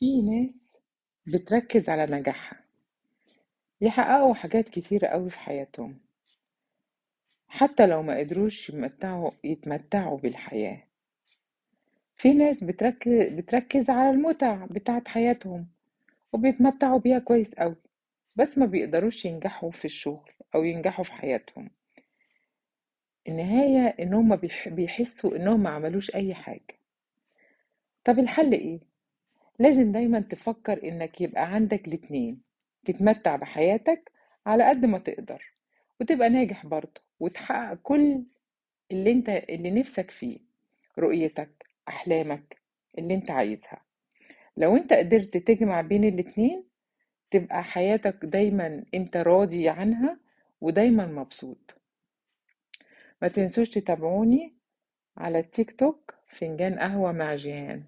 في ناس بتركز على نجاحها. يحققوا حاجات كتيرة أوي في حياتهم. حتى لو ما قدروش يتمتعوا يتمتعوا بالحياة. في ناس بتركز, بتركز على المتع بتاعت حياتهم وبيتمتعوا بيها كويس أوي بس ما بيقدروش ينجحوا في الشغل أو ينجحوا في حياتهم. النهاية إنهم بيحسوا إنهم ما عملوش أي حاجة. طب الحل إيه؟ لازم دايما تفكر إنك يبقى عندك الاتنين تتمتع بحياتك على قد ما تقدر وتبقى ناجح برضه وتحقق كل اللي أنت اللي نفسك فيه رؤيتك أحلامك اللي أنت عايزها. لو أنت قدرت تجمع بين الاتنين تبقى حياتك دايما أنت راضي عنها ودايما مبسوط. ما تنسوش تتابعوني على التيك توك فنجان قهوة مع جيهان.